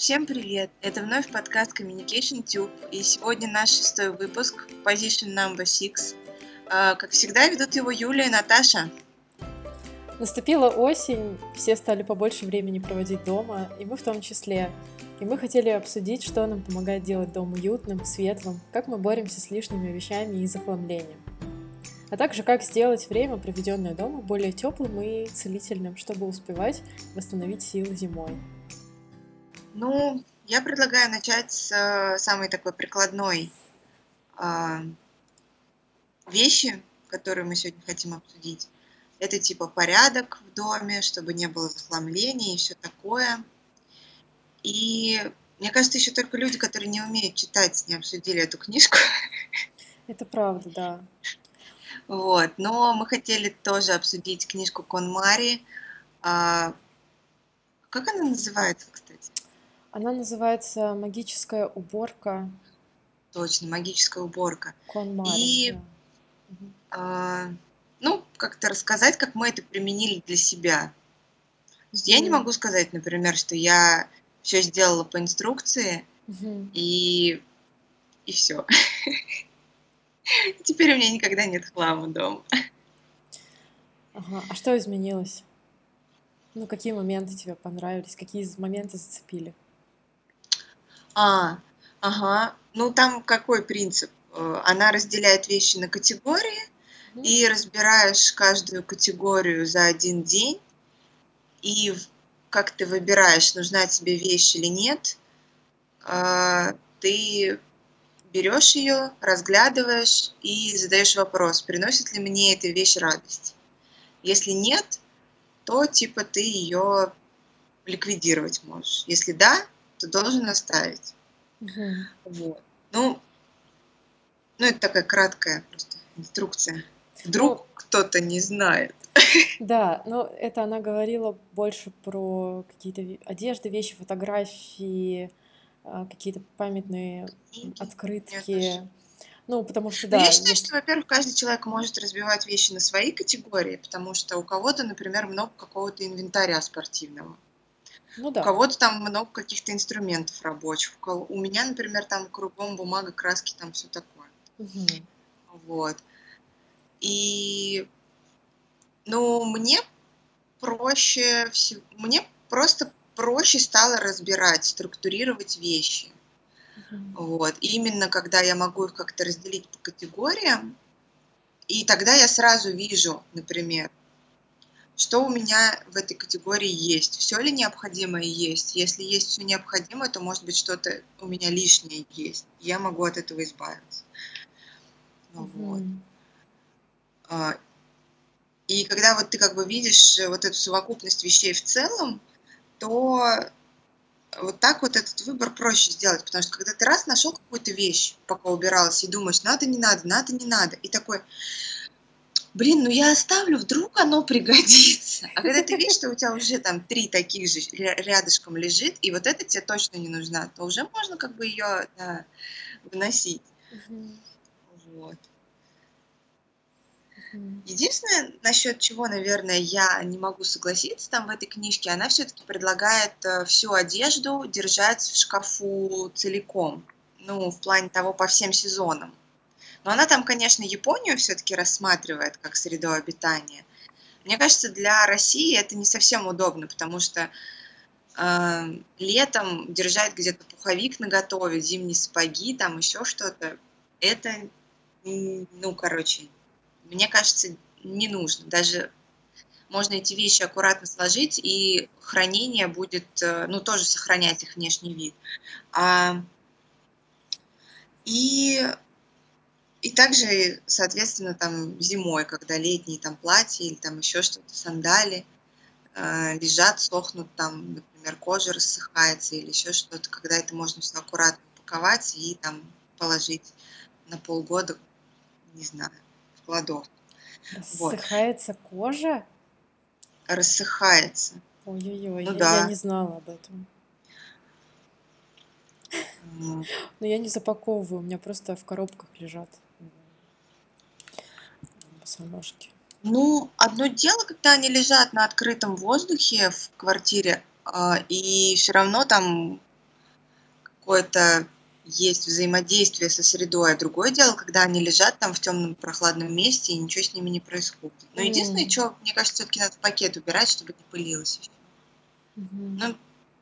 Всем привет! Это вновь подкаст Communication Tube, и сегодня наш шестой выпуск Position Number Six. А, как всегда, ведут его Юлия и Наташа. Наступила осень, все стали побольше времени проводить дома, и мы в том числе. И мы хотели обсудить, что нам помогает делать дом уютным, светлым, как мы боремся с лишними вещами и захламлением. А также как сделать время, проведенное дома, более теплым и целительным, чтобы успевать восстановить силы зимой. Ну, я предлагаю начать с э, самой такой прикладной э, вещи, которую мы сегодня хотим обсудить. Это типа порядок в доме, чтобы не было захламления и все такое. И мне кажется, еще только люди, которые не умеют читать, не обсудили эту книжку. Это правда, да. Вот. Но мы хотели тоже обсудить книжку Конмари. А, как она называется, кстати? Она называется «Магическая уборка». Точно, «Магическая уборка». Конмари, И, да. а, ну, как-то рассказать, как мы это применили для себя. То есть Я не могу сказать, например, что я все сделала по инструкции, Мгм. и, и все. Теперь у меня никогда нет хлама дома. Ага. А что изменилось? Ну, какие моменты тебе понравились? Какие моменты зацепили? А, ага. Ну, там какой принцип? Э, Она разделяет вещи на категории, Мгм. и разбираешь каждую категорию за один день, и в- как ты выбираешь, нужна тебе вещь или нет, а, ты берешь ее, разглядываешь и задаешь вопрос, приносит ли мне эта вещь радость. Если нет, то типа ты ее ликвидировать можешь. Если да, то должен оставить. Мгм. Вот. Ну, ну это такая краткая просто инструкция. Ну, Вдруг кто-то не знает. да, но это она говорила больше про какие-то одежды, вещи, фотографии, а, какие-то памятные открытки. Ну, потому что, Но я да, считаю, что, во-первых, каждый человек может разбивать вещи на свои категории, потому что у кого-то, например, много какого-то инвентаря спортивного. Ну У да. кого-то там много каких-то инструментов рабочих. У, кого- у меня, например, там кругом бумага, краски, там все такое. Мгм. Вот. И, ну, мне проще, всё- мне просто проще стало разбирать, структурировать вещи. Вот. И именно когда я могу их как-то разделить по категориям, и тогда я сразу вижу, например, что у меня в этой категории есть, все ли необходимое есть. Если есть все необходимое, то может быть что-то у меня лишнее есть. Я могу от этого избавиться. Ну Вот. А, И когда вот ты как бы видишь э, вот эту совокупность вещей в целом, то вот так вот этот выбор проще сделать, потому что когда ты раз нашел какую-то вещь, пока убиралась, и думаешь, надо, не надо, надо, не надо, и такой, блин, ну я оставлю, вдруг оно пригодится. А когда ты видишь, что у тебя уже там три таких же ря- рядышком лежит, и вот эта тебе точно не нужна, то уже можно как бы ее выносить. Мгм. Вот. Единственное, насчет чего, наверное, я не могу согласиться там в этой книжке, она все-таки предлагает э, всю одежду держать в шкафу целиком. Ну, в плане того, по всем сезонам. Но она там, конечно, Японию все-таки рассматривает как среду обитания. Мне кажется, для России это не совсем удобно, потому что э, летом держать где-то пуховик наготове, зимние сапоги, там еще что-то, это, ну, короче, мне кажется, не нужно. Даже можно эти вещи аккуратно сложить, и хранение будет, э, ну, тоже сохранять их внешний вид. А, и, и также, соответственно, там зимой, когда летние там платья или там еще что-то, сандали, э, лежат, сохнут, там, например, кожа рассыхается или еще что-то, когда это можно все аккуратно упаковать и там положить на полгода, не знаю, в кладовку. Вот. Рассыхается кожа? Рассыхается. Ой-ой-ой, Ну я, я да. не знала об этом. Но я не запаковываю, у меня просто в коробках лежат босоножки. Ну, одно дело, когда они лежат на открытом воздухе в квартире, а, и все равно там какое-то есть взаимодействие со средой, а другое дело, когда они лежат там в темном прохладном месте и ничего с ними не происходит. Но единственное, mm. что, мне кажется, все-таки надо пакет убирать, чтобы не пылилось еще. Mm-hmm. Ну,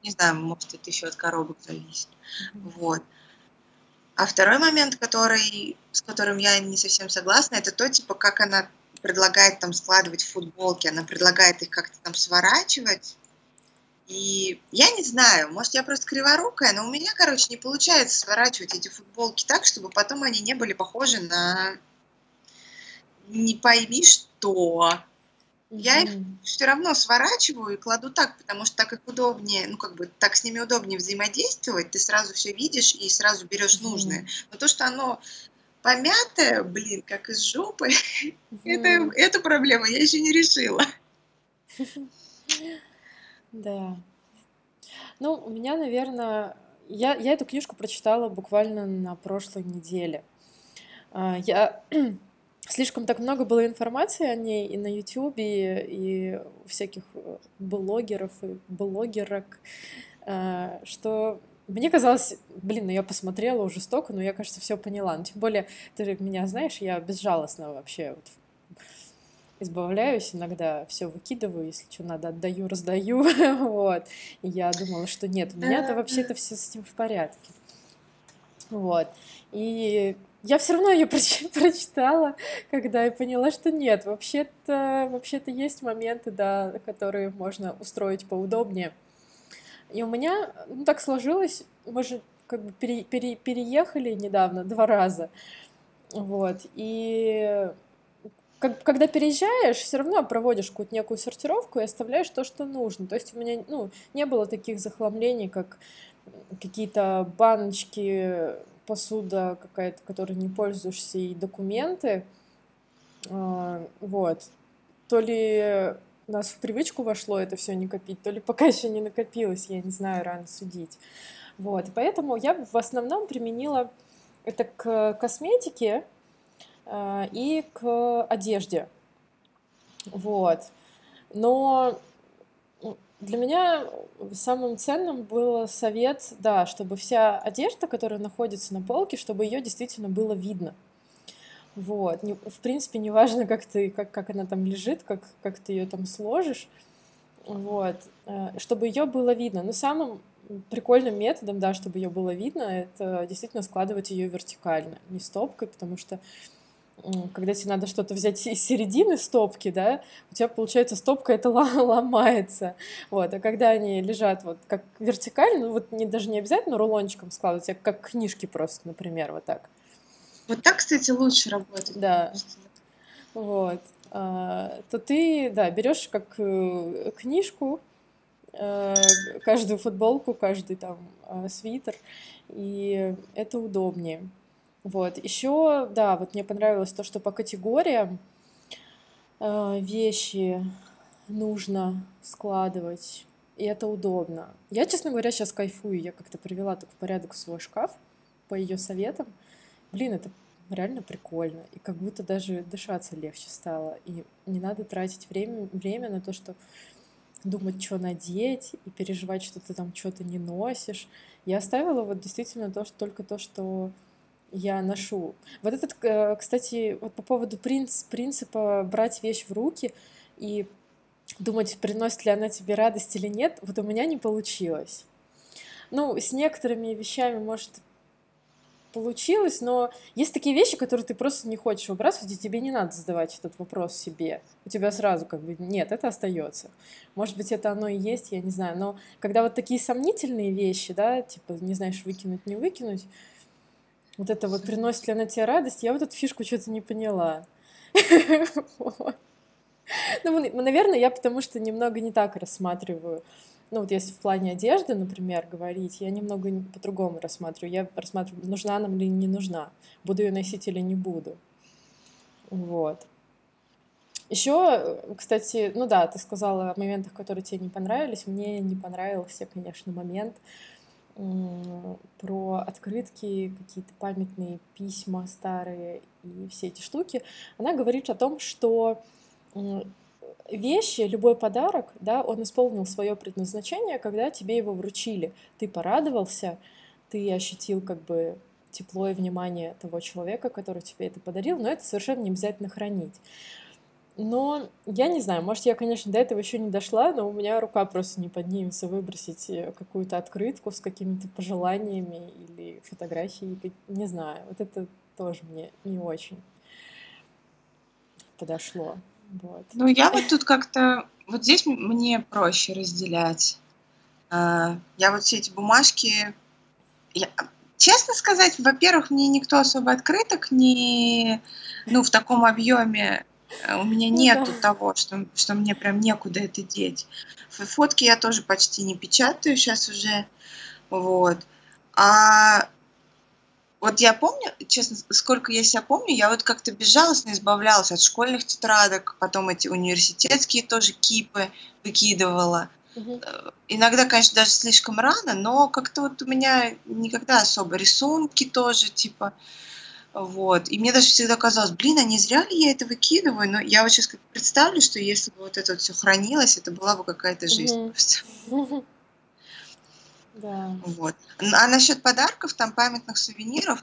не знаю, может, это еще от коробок зависит. Mm-hmm. Вот. А второй момент, который, с которым я не совсем согласна, это то, типа, как она предлагает там складывать футболки, она предлагает их как-то там сворачивать. И я не знаю, может, я просто криворукая, но у меня, короче, не получается сворачивать эти футболки так, чтобы потом они не были похожи на не пойми что. Я их все равно сворачиваю и кладу так, потому что так их удобнее, ну как бы так с ними удобнее взаимодействовать, ты сразу все видишь и сразу берешь нужное. Но то, что оно помятое, блин, как из жопы, это, эту проблему я еще не решила. Да. Ну, у меня, наверное, я, я эту книжку прочитала буквально на прошлой неделе. А, я слишком так много было информации о ней и на Ютубе, и у всяких э, блогеров и блогерок, а, что мне казалось, блин, ну я посмотрела уже столько, но я, кажется, все поняла. Но ну, тем более, ты меня знаешь, я безжалостно вообще вот избавляюсь иногда, все выкидываю, если что надо, отдаю, раздаю, вот. И я думала, что нет, у меня-то вообще-то все с этим в порядке. Вот. И я все равно ее прочитала, когда я поняла, что нет, вообще-то вообще-то есть моменты, да, которые можно устроить поудобнее. И у меня ну, так сложилось, мы же как бы пере, пере, переехали недавно два раза, вот, и как, когда переезжаешь, все равно проводишь какую-то некую сортировку и оставляешь то, что нужно. То есть у меня ну, не было таких захламлений, как какие-то баночки, посуда какая-то, которой не пользуешься, и документы. А, вот. То ли у нас в привычку вошло это все не копить, то ли пока еще не накопилось, я не знаю, рано судить. Вот. Поэтому я в основном применила это к косметике, а, и к одежде. Вот. Но для меня самым ценным был совет, да, чтобы вся одежда, которая находится на полке, чтобы ее действительно было видно. Вот. В принципе, неважно, как ты, как, как она там лежит, как, как ты ее там сложишь. Вот. Э, чтобы ее было видно. Но самым прикольным методом, да, чтобы ее было видно, это действительно складывать ее вертикально, не стопкой, потому что когда тебе надо что-то взять из середины стопки, да, у тебя получается стопка это ломается, вот, а когда они лежат вот как вертикально, ну вот не, даже не обязательно рулончиком складывать, а как книжки просто, например, вот так. Вот так, кстати, лучше работает. Да. Вот. А, то ты, да, берешь как э, книжку, э, каждую футболку, каждый там э, свитер, и это удобнее. Вот. Еще, да, вот мне понравилось то, что по категориям э, вещи нужно складывать, и это удобно. Я, честно говоря, сейчас кайфую. Я как-то привела так в порядок свой шкаф по ее советам. Блин, это реально прикольно. И как будто даже дышаться легче стало. И не надо тратить время, время на то, что думать, что надеть, и переживать, что ты там что-то не носишь. Я оставила вот действительно то, что, только то, что я ношу. Вот этот, э, кстати, вот по поводу принц, принципа брать вещь в руки и думать, приносит ли она тебе радость или нет, вот у меня не получилось. Ну, с некоторыми вещами, может, получилось, но есть такие вещи, которые ты просто не хочешь выбрасывать, и тебе не надо задавать этот вопрос себе. У тебя сразу как бы нет, это остается. Может быть, это оно и есть, я не знаю. Но когда вот такие сомнительные вещи, да, типа не знаешь, выкинуть, не выкинуть, вот это вот приносит ли она тебе радость, я вот эту фишку что-то не поняла. Ну, наверное, я потому что немного не так рассматриваю. Ну, вот если в плане одежды, например, говорить, я немного по-другому рассматриваю. Я рассматриваю, нужна она или не нужна, буду ее носить или не буду. Вот. Еще, кстати, ну да, ты сказала о моментах, которые тебе не понравились. Мне не понравился, конечно, момент, про открытки, какие-то памятные письма старые и все эти штуки, она говорит о том, что вещи, любой подарок, да, он исполнил свое предназначение, когда тебе его вручили. Ты порадовался, ты ощутил как бы тепло и внимание того человека, который тебе это подарил, но это совершенно не обязательно хранить. Но я не знаю, может, я, конечно, до этого еще не дошла, но у меня рука просто не поднимется выбросить э, какую-то открытку с какими-то пожеланиями или фотографией, не знаю. Вот это тоже мне не очень подошло. Вот. Ну, я вот тут как-то... Вот здесь мне проще разделять. А, я вот все эти бумажки... Я, честно сказать, во-первых, мне никто особо открыток не... Ну, в таком объеме у меня ну нету да. того, что, что мне прям некуда это деть. Фотки я тоже почти не печатаю сейчас уже. Вот. А вот я помню, честно, сколько я себя помню, я вот как-то безжалостно избавлялась от школьных тетрадок, потом эти университетские тоже кипы выкидывала. Угу. Иногда, конечно, даже слишком рано, но как-то вот у меня никогда особо рисунки тоже, типа, вот. И мне даже всегда казалось, блин, а не зря ли я это выкидываю? Но я вот сейчас как представлю, что если бы вот это вот все хранилось, это была бы какая-то жизнь просто. Да. Вот. А насчет подарков, там памятных сувениров,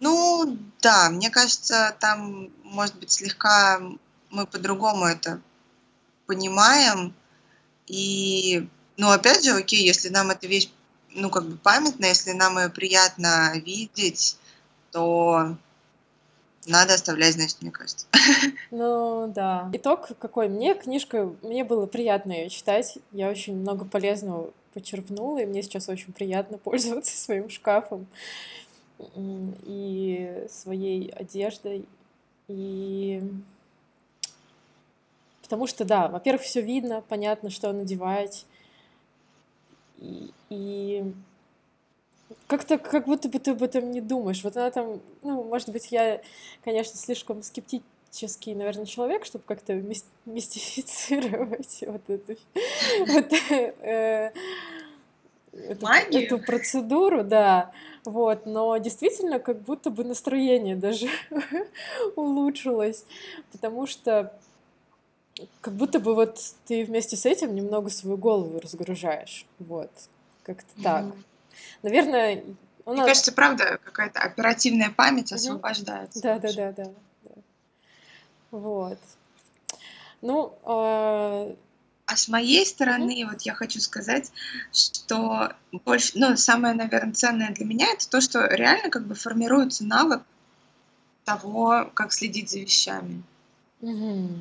ну да, мне кажется, там, может быть, слегка мы по-другому это понимаем. И, ну, опять же, окей, если нам эта вещь, ну, как бы памятная, если нам ее приятно видеть, то надо оставлять, значит, мне кажется. Ну, да. Итог какой? Мне книжка, мне было приятно ее читать. Я очень много полезного почерпнула, и мне сейчас очень приятно пользоваться своим шкафом и своей одеждой. И потому что, да, во-первых, все видно, понятно, что надевать. И, и как-то как будто бы ты об этом не думаешь. Вот она там, ну, может быть, я, конечно, слишком скептический, наверное, человек, чтобы как-то мистифицировать вот эту, вот, э, эту, эту процедуру, да. Вот, но действительно, как будто бы настроение даже улучшилось, потому что как будто бы вот ты вместе с этим немного свою голову разгружаешь, вот, как-то так. Наверное, она... Мне кажется, правда, какая-то оперативная память освобождается. Да, да, да, да, да. Вот. Ну, э... а с моей стороны, mm-hmm. вот я хочу сказать, что больше, ну, самое, наверное, ценное для меня это то, что реально как бы формируется навык того, как следить за вещами. Mm-hmm.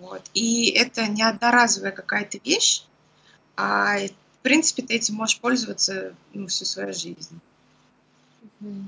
Вот. И это не одноразовая какая-то вещь, а принципе, ты этим можешь пользоваться ну, всю свою жизнь. Mm-hmm.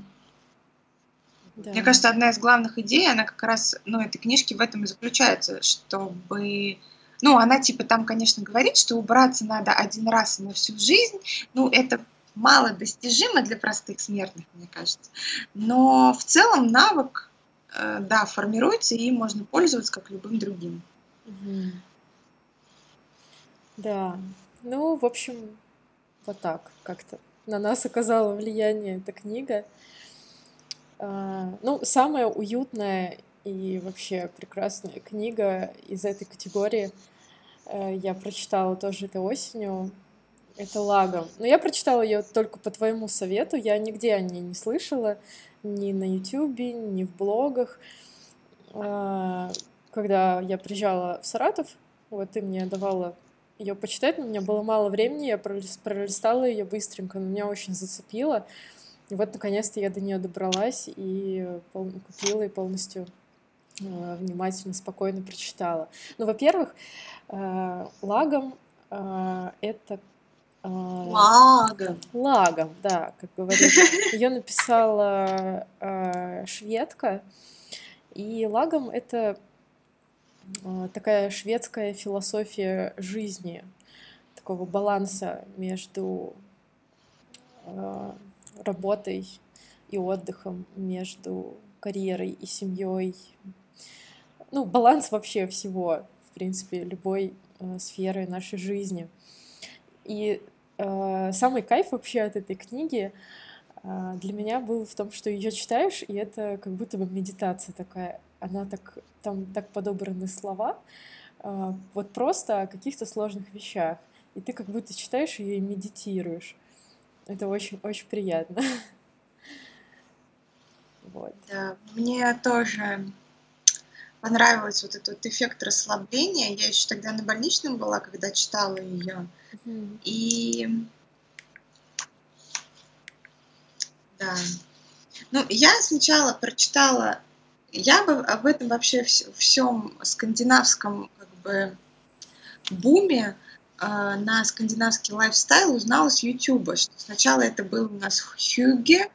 Да. Мне кажется, одна из главных идей, она как раз, ну, этой книжки в этом и заключается, чтобы, ну, она типа там, конечно, говорит, что убраться надо один раз на всю жизнь, ну, это мало достижимо для простых смертных, мне кажется, но в целом навык, э, да, формируется, и можно пользоваться как любым другим. Угу. Да, ну, в общем, вот так как-то на нас оказала влияние эта книга. А, ну, самая уютная и вообще прекрасная книга из этой категории э, я прочитала тоже этой осенью. Это «Лагом». Но я прочитала ее только по твоему совету. Я нигде о ней не слышала, ни на Ютубе, ни в блогах. А, когда я приезжала в Саратов, вот ты мне давала ее почитать, но у меня было мало времени, я пролистала ее быстренько, но меня очень зацепило. И вот, наконец-то, я до нее добралась и купила и полностью э, внимательно, спокойно прочитала. Ну, во-первых, э, лагом э, это Лагом. Лагом, да, как говорит. Ее написала шведка. И лагом это такая шведская философия жизни, такого баланса между а, работой и отдыхом, между карьерой и семьей. Ну, баланс вообще всего, в принципе, любой э, сферы нашей жизни. И э, самый кайф вообще от этой книги э, для меня был в том, что ее читаешь, и это как будто бы медитация такая она так, там так подобраны слова, а, вот просто о каких-то сложных вещах. И ты как будто читаешь ее и медитируешь. Это очень-очень приятно. Вот. Да, мне тоже понравился вот этот эффект расслабления. Я еще тогда на больничном была, когда читала ее. Mm-hmm. И да. Ну, я сначала прочитала, я бы об этом вообще всем скандинавском как бы буме э, на скандинавский лайфстайл узнала с Ютуба. Сначала это был у нас Хюге,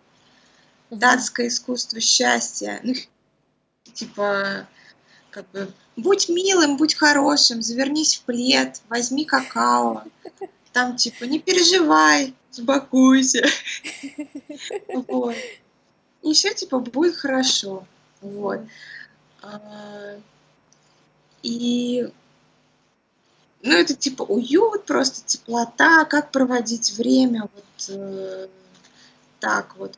датское искусство счастья. Ну, типа, как бы, будь милым, будь хорошим, завернись в плед, возьми какао. Там, типа, не переживай, успокойся. Вот. И все, типа, будет хорошо. Вот. А, и ну, это типа уют, просто теплота, как проводить время, вот э, так вот.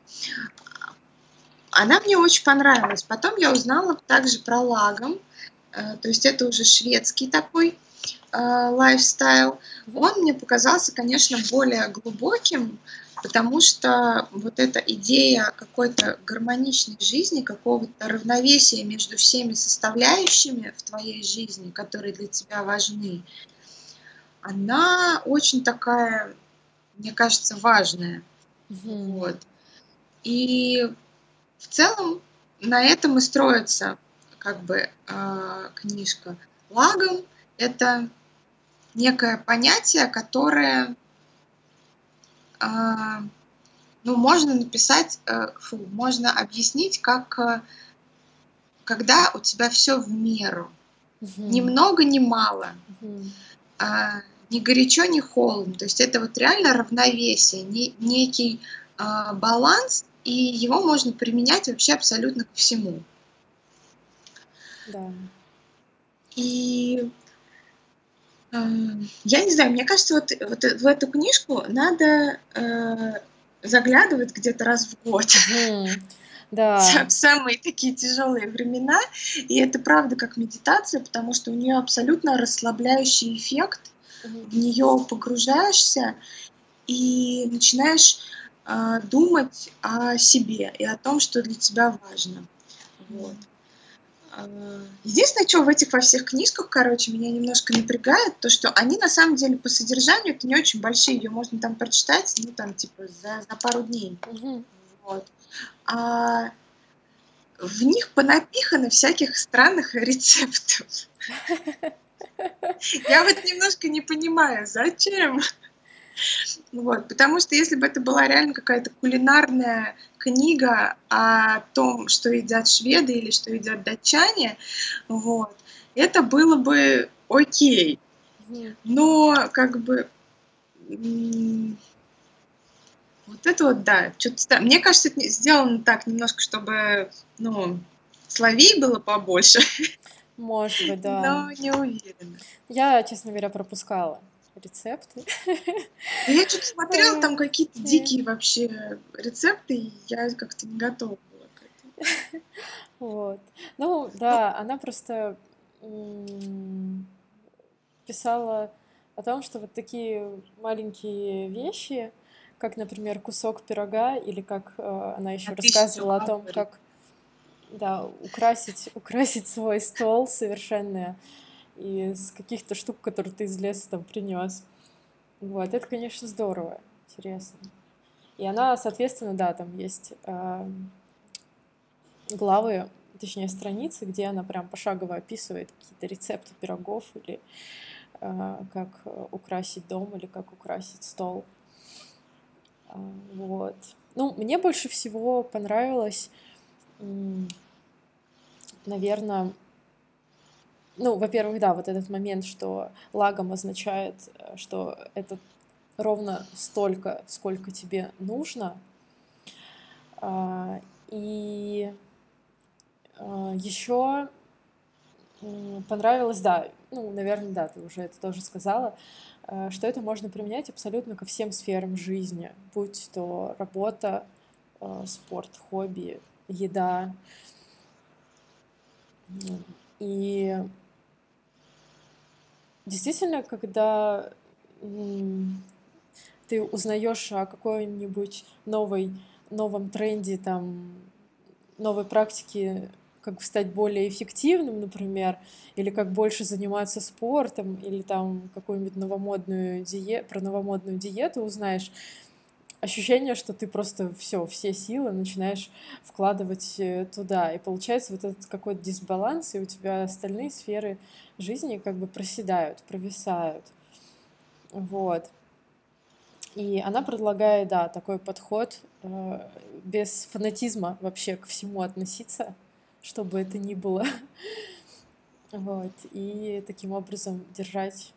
Она мне очень понравилась. Потом я узнала также про лагом, э, то есть это уже шведский такой э, лайфстайл. Он мне показался, конечно, более глубоким, потому что вот эта идея какой-то гармоничной жизни, какого-то равновесия между всеми составляющими в твоей жизни, которые для тебя важны, она очень такая, мне кажется, важная. Mm-hmm. Вот. И в целом на этом и строится как бы э, книжка. Лагом это некое понятие, которое ну, можно написать, э, фу, можно объяснить, как э, когда у тебя все в меру. Угу. Ни много, ни мало. Угу. А, ни горячо, ни холодно. То есть это вот реально равновесие, не, некий а, баланс и его можно применять вообще абсолютно ко всему. Да. И я не знаю, мне кажется, вот, вот в эту книжку надо э, заглядывать где-то раз в год. Mm. Да. В самые такие тяжелые времена. И это правда как медитация, потому что у нее абсолютно расслабляющий эффект. Mm-hmm. В нее погружаешься и начинаешь а, думать о себе и о том, что для тебя важно. Вот. Единственное, что в этих во всех книжках, короче, меня немножко напрягает, то, что они на самом деле по содержанию это не очень большие, ее можно там прочитать, ну там типа за, за пару дней. Угу. Вот. А в них понапихано всяких странных рецептов. Я вот немножко не понимаю, зачем? Вот, потому что если бы это была реально какая-то кулинарная книга о том, что едят шведы или что едят датчане, вот, это было бы окей. Но как бы вот это вот, да, что-то Мне кажется, это сделано так немножко, чтобы, ну, словей было побольше. Может быть, да. Но не уверена. Я, честно говоря, пропускала рецепты. Я что-то смотрела, там какие-то дикие вообще рецепты, и я как-то не готова была к этому. Вот. Ну, да, она просто писала о том, что вот такие маленькие вещи, как, например, кусок пирога, или как э, она еще рассказывала о том, как да, украсить, украсить свой стол совершенно из каких-то штук, которые ты из леса там принес. Вот, это, конечно, здорово, интересно. И она, соответственно, да, там есть э, главы, точнее, страницы, где она прям пошагово описывает какие-то рецепты пирогов или э, как украсить дом или как украсить стол. Э, вот. Ну, мне больше всего понравилось, наверное, ну, во-первых, да, вот этот момент, что лагом означает, э, что это ровно столько, сколько тебе нужно. А, и а, еще понравилось, да, ну, наверное, да, ты уже это тоже сказала, э, что это можно применять абсолютно ко всем сферам жизни, будь то работа, э, спорт, хобби, еда. И Действительно, когда ты узнаешь о какой-нибудь новой, новом тренде, там, новой практике, как стать более эффективным, например, или как больше заниматься спортом, или там какую-нибудь новомодную диету, про новомодную диету узнаешь, ощущение, что ты просто все, все силы начинаешь вкладывать э, туда. И получается вот этот какой-то дисбаланс, и у тебя остальные сферы жизни как бы проседают, провисают. Вот. И она предлагает, да, такой подход э, без фанатизма вообще ко всему относиться, чтобы это ни было. Вот. И таким образом держать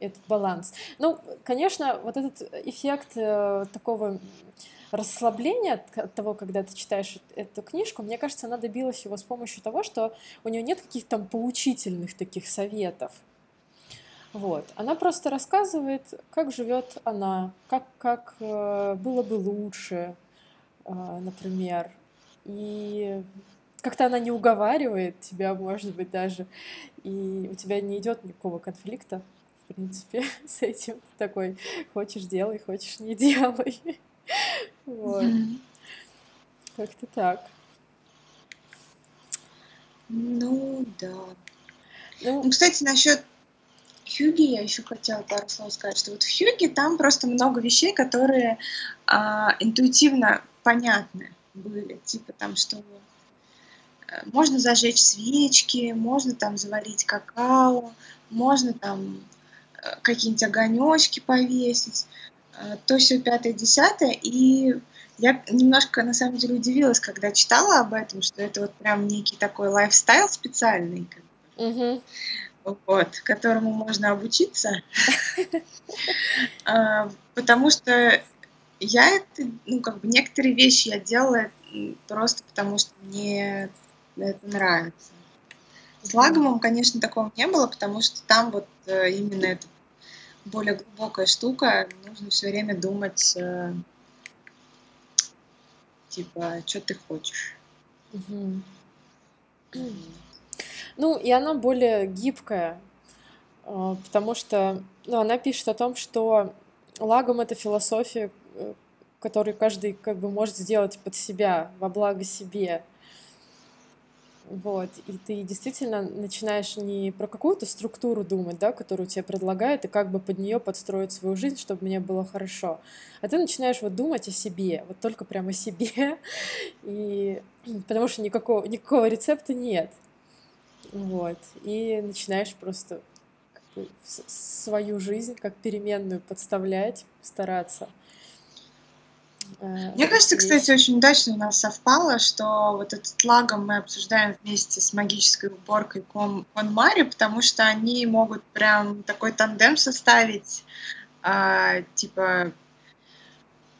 этот баланс. Ну, конечно, вот этот эффект э, такого расслабления от того, когда ты читаешь эту книжку, мне кажется, она добилась его с помощью того, что у нее нет каких-то там поучительных таких советов. Вот. Она просто рассказывает, как живет она, как, как э, было бы лучше, э, например. И как-то она не уговаривает тебя, может быть, даже, и у тебя не идет никакого конфликта в принципе, с этим. Такой, хочешь делай, хочешь не делай. Вот. Как-то так. Ну, да. Ну, ну, кстати, насчет Хьюги я еще хотела пару слов сказать, что вот в Хьюге там просто много вещей, которые а, интуитивно понятны были. Типа там, что э, можно зажечь свечки, можно там заварить какао, можно там какие-нибудь огонечки повесить, э, то все пятое, десятое. И я немножко, на самом деле, удивилась, когда читала об этом, что это вот прям некий такой лайфстайл специальный, как бы, вот, которому можно обучиться. А, потому что я это, ну, как бы некоторые вещи я делала просто потому, что мне это нравится. С лагомом, конечно, такого не было, потому что там вот э, именно это более глубокая штука, нужно все время думать, э, типа, что ты хочешь. Угу. Ну, и она более гибкая, э, потому что ну, она пишет о том, что лагом это философия, которую каждый как бы может сделать под себя, во благо себе. Вот, и ты действительно начинаешь не про какую-то структуру думать, да, которую тебе предлагают, и как бы под нее подстроить свою жизнь, чтобы мне было хорошо. А ты начинаешь вот думать о себе, вот только прямо о себе, и потому что никакого, никакого рецепта нет. Вот, и начинаешь просто как бы свою жизнь как переменную подставлять, стараться. Э, Мне кажется, кстати, очень удачно у нас совпало, что вот этот лагом мы обсуждаем вместе с магической уборкой Кон, Мари, потому что они могут прям такой тандем составить, а, типа,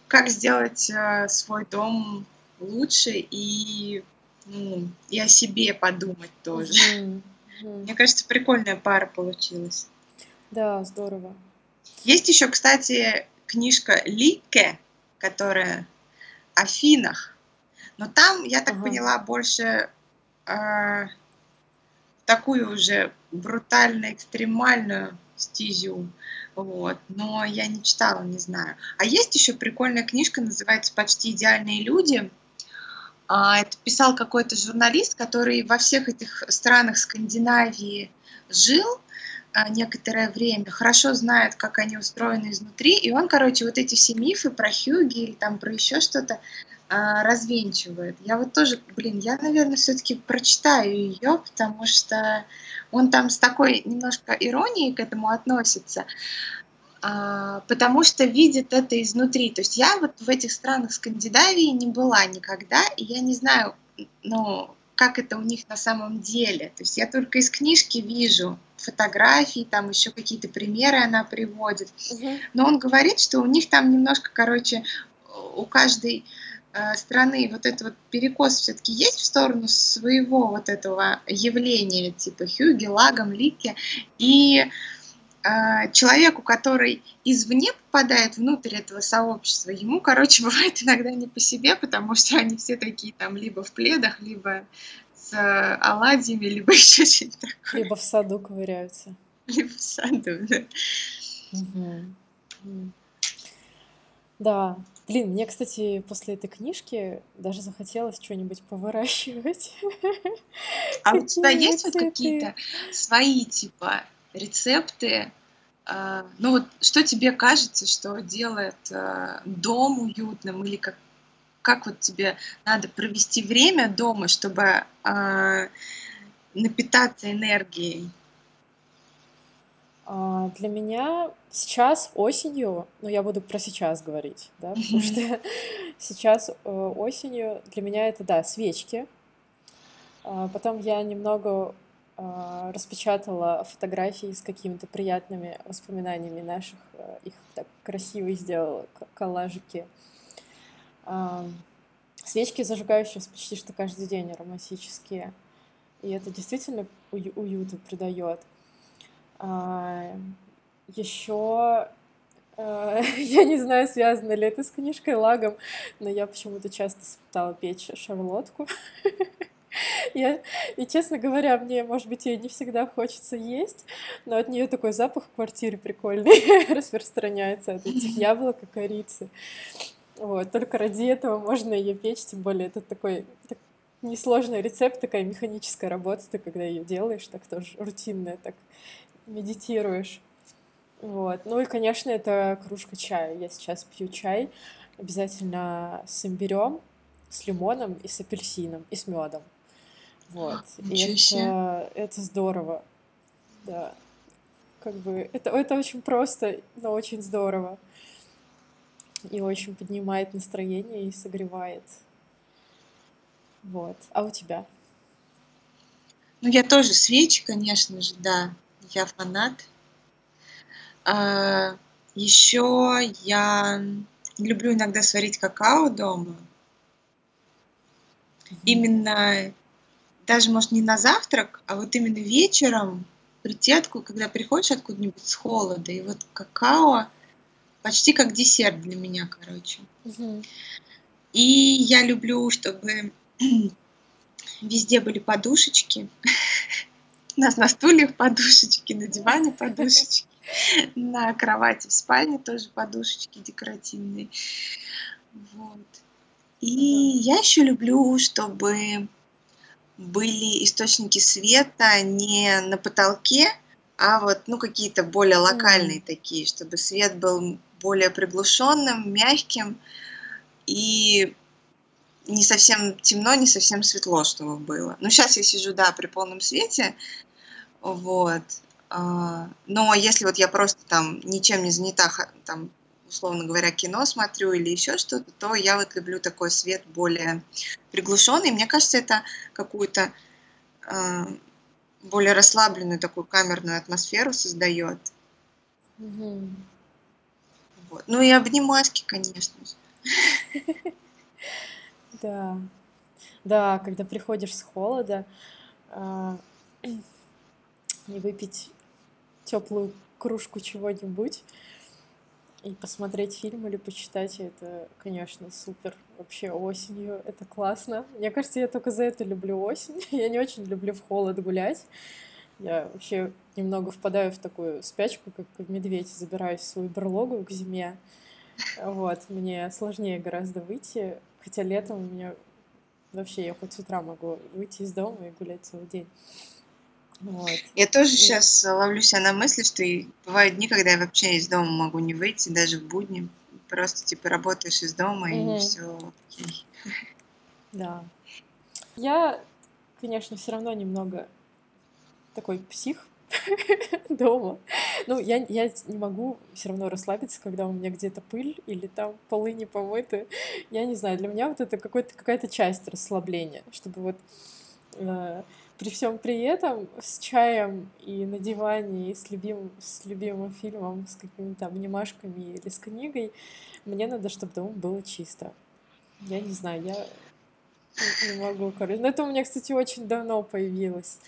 как сделать а, свой дом лучше и, ну, и о себе подумать тоже. Mm-hmm. Mm-hmm. Мне кажется, прикольная пара получилась. Да, здорово. Есть еще, кстати, книжка Лике, которая о финах. Но там, я так ага. поняла, больше э, такую уже брутально экстремальную стезю. Вот. Но я не читала, не знаю. А есть еще прикольная книжка, называется «Почти идеальные люди». А, это писал какой-то журналист, который во всех этих странах Скандинавии жил, некоторое время, хорошо знает, как они устроены изнутри, и он, короче, вот эти все мифы про Хьюги или там про еще что-то а, развенчивает. Я вот тоже, блин, я, наверное, все-таки прочитаю ее, потому что он там с такой немножко иронией к этому относится, а, потому что видит это изнутри. То есть я вот в этих странах Скандинавии не была никогда, и я не знаю, ну, как это у них на самом деле. То есть я только из книжки вижу фотографии, там еще какие-то примеры она приводит. Угу. Но он говорит, что у них там немножко, короче, у каждой э, страны вот этот вот перекос все-таки есть в сторону своего вот этого явления, типа Хьюги, Лагом, Лики. И э, человеку, который извне попадает внутрь этого сообщества, ему, короче, бывает иногда не по себе, потому что они все такие там либо в пледах, либо с оладьями, либо еще что-нибудь такое. Либо в саду ковыряются. Либо в саду, да. Угу. Да. Блин, мне, кстати, после этой книжки даже захотелось что-нибудь повыращивать. А у тебя есть вот какие-то свои, типа, рецепты? А, ну вот что тебе кажется, что делает а, дом уютным, или как, как вот тебе надо провести время дома, чтобы а, напитаться энергией? А, Для меня сейчас осенью, ну я буду про сейчас говорить, да, потому что сейчас э, осенью для меня это, да, свечки. А, Потом я немного распечатала фотографии с какими-то приятными воспоминаниями наших, э, их так красиво сделала, коллажики. А, Свечки зажигаю сейчас почти что каждый день ароматические, и это действительно ую- уюта придает. Еще я не знаю, связано ли это с книжкой Лагом, но я почему-то часто стала печь шарлотку. Я, и, честно говоря, мне, может быть, ее не всегда хочется есть, но от нее такой запах в квартире прикольный распространяется от этих яблок и корицы. Вот, только ради этого можно ее печь, тем более это такой так- несложный рецепт, такая механическая работа, ты когда ее делаешь, так тоже рутинная, так медитируешь. Вот. Ну и, конечно, это кружка чая. Я сейчас пью чай обязательно с имбирем, с лимоном и с апельсином, и с медом. Вот. И Ничего себе. это, это здорово. Да. Как бы это, это очень просто, но очень здорово. И очень поднимает настроение и согревает. Вот. А у тебя? Ну, я тоже свечи, конечно же, да, я фанат. А, еще я люблю иногда сварить какао дома. Мгм. Именно, даже, может, не на завтрак, а вот именно вечером прийти, отку- когда приходишь откуда-нибудь с холода, и вот какао почти как десерт для меня, короче. И я люблю, чтобы везде были подушечки. У нас на стульях подушечки, на диване подушечки, на кровати в спальне тоже подушечки декоративные. Вот. И я еще люблю, чтобы были источники света не на потолке, а вот, ну, какие-то более локальные такие, чтобы свет был более приглушенным, мягким и не совсем темно, не совсем светло, чтобы было. Ну, сейчас я сижу, да, при полном свете, вот. А, Но если вот я просто там ничем не занята, там, условно говоря, кино смотрю или еще что-то, то я вот люблю такой свет более приглушенный. Мне кажется, это какую-то а, более расслабленную такую камерную атмосферу создает. Мгм. Вот. Ну и обнимашки, конечно же. Да. Да, когда приходишь с холода, а, и выпить теплую кружку чего-нибудь и посмотреть фильм или почитать, это, конечно, супер. Вообще осенью это классно. Мне кажется, я только за это люблю осень. Я не очень люблю в холод гулять. Я вообще немного впадаю в такую спячку, как медведь, забираюсь в свою берлогу к зиме. Вот, мне сложнее гораздо выйти, хотя летом у меня вообще я хоть с утра могу выйти из дома и гулять целый день. Вот. Я тоже И сейчас ловлю себя на мысли, что и бывают дни, когда я вообще из дома могу не выйти, даже в будни. Просто типа работаешь из дома и Мгм. все окей. да. Я, конечно, все равно немного такой псих дома. Ну, я, я не могу все равно расслабиться, когда у меня где-то пыль или там полы не помыты. Я не знаю, для меня вот это какая-то часть расслабления, чтобы вот э, при всем при этом с чаем и на диване, и с любимым, с любимым фильмом, с какими-то обнимашками или с книгой, мне надо, чтобы дома было чисто. Я не знаю, я не могу, короче. Но это у меня, кстати, очень давно появилось,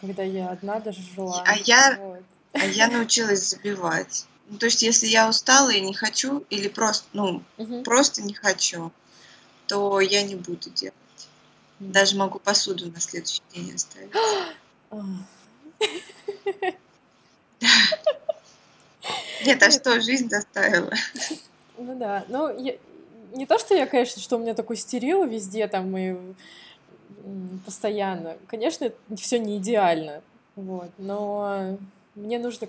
когда я одна даже жила. А я, Вот. а я научилась забивать. Ну, то есть, если я устала и не хочу, или просто, ну, Мгм. просто не хочу, то я не буду делать. Даже могу посуду на следующий день оставить. Нет, а что, жизнь заставила. Ну да, ну я... не то, что я, конечно, что у меня такой стерил везде там и постоянно. Конечно, все не идеально, вот, но мне нужно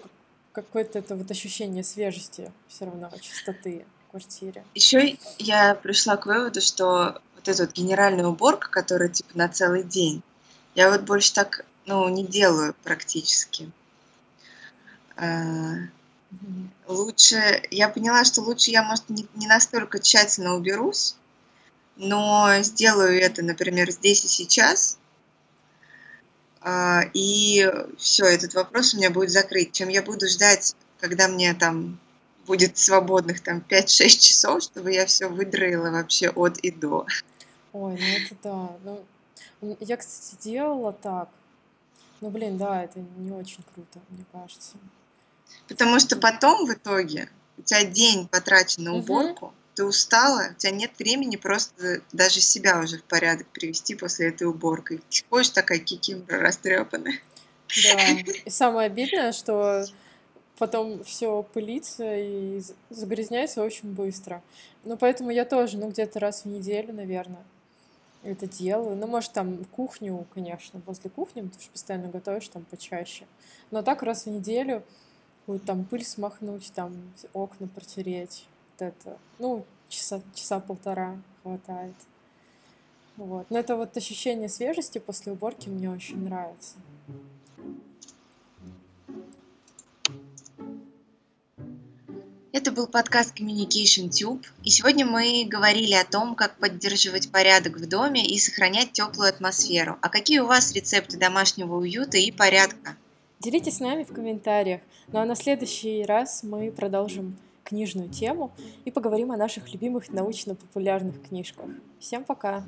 какое-то это вот ощущение свежести все равно, чистоты в квартире. Еще я пришла к выводу, что вот эта вот генеральная уборка, которая типа на целый день, я вот больше так, ну, не делаю практически. А, лучше, я поняла, что лучше я, может, не, не настолько тщательно уберусь, но сделаю это, например, здесь и сейчас, а, и все, этот вопрос у меня будет закрыт. Чем я буду ждать, когда мне там будет свободных там 5-6 часов, чтобы я все выдроила вообще от и до. Ой, ну это да. Ну, я, кстати, делала так. Ну, блин, да, это не очень круто, мне кажется. Потому что потом в итоге у тебя день потрачен на уборку, ты устала, у тебя нет времени просто даже себя уже в порядок привести после этой уборки. Ты ходишь такая кикимбра растрепанная. Да, и самое обидное, что потом все пылится и загрязняется очень быстро. Ну, поэтому я тоже, ну, где-то раз в неделю, наверное, это делаю. Ну, может, там кухню, конечно, возле кухни, потому что постоянно готовишь там почаще. Но так раз в неделю будет там пыль смахнуть, там окна протереть, вот это, ну, часа, часа полтора хватает. Вот. Но это вот ощущение свежести после уборки мне очень нравится. Это был подкаст Communication Tube, и сегодня мы говорили о том, как поддерживать порядок в доме и сохранять теплую атмосферу. А какие у вас рецепты домашнего уюта и порядка? Делитесь с нами в комментариях. Ну а на следующий раз мы продолжим книжную тему и поговорим о наших любимых научно-популярных книжках. Всем пока!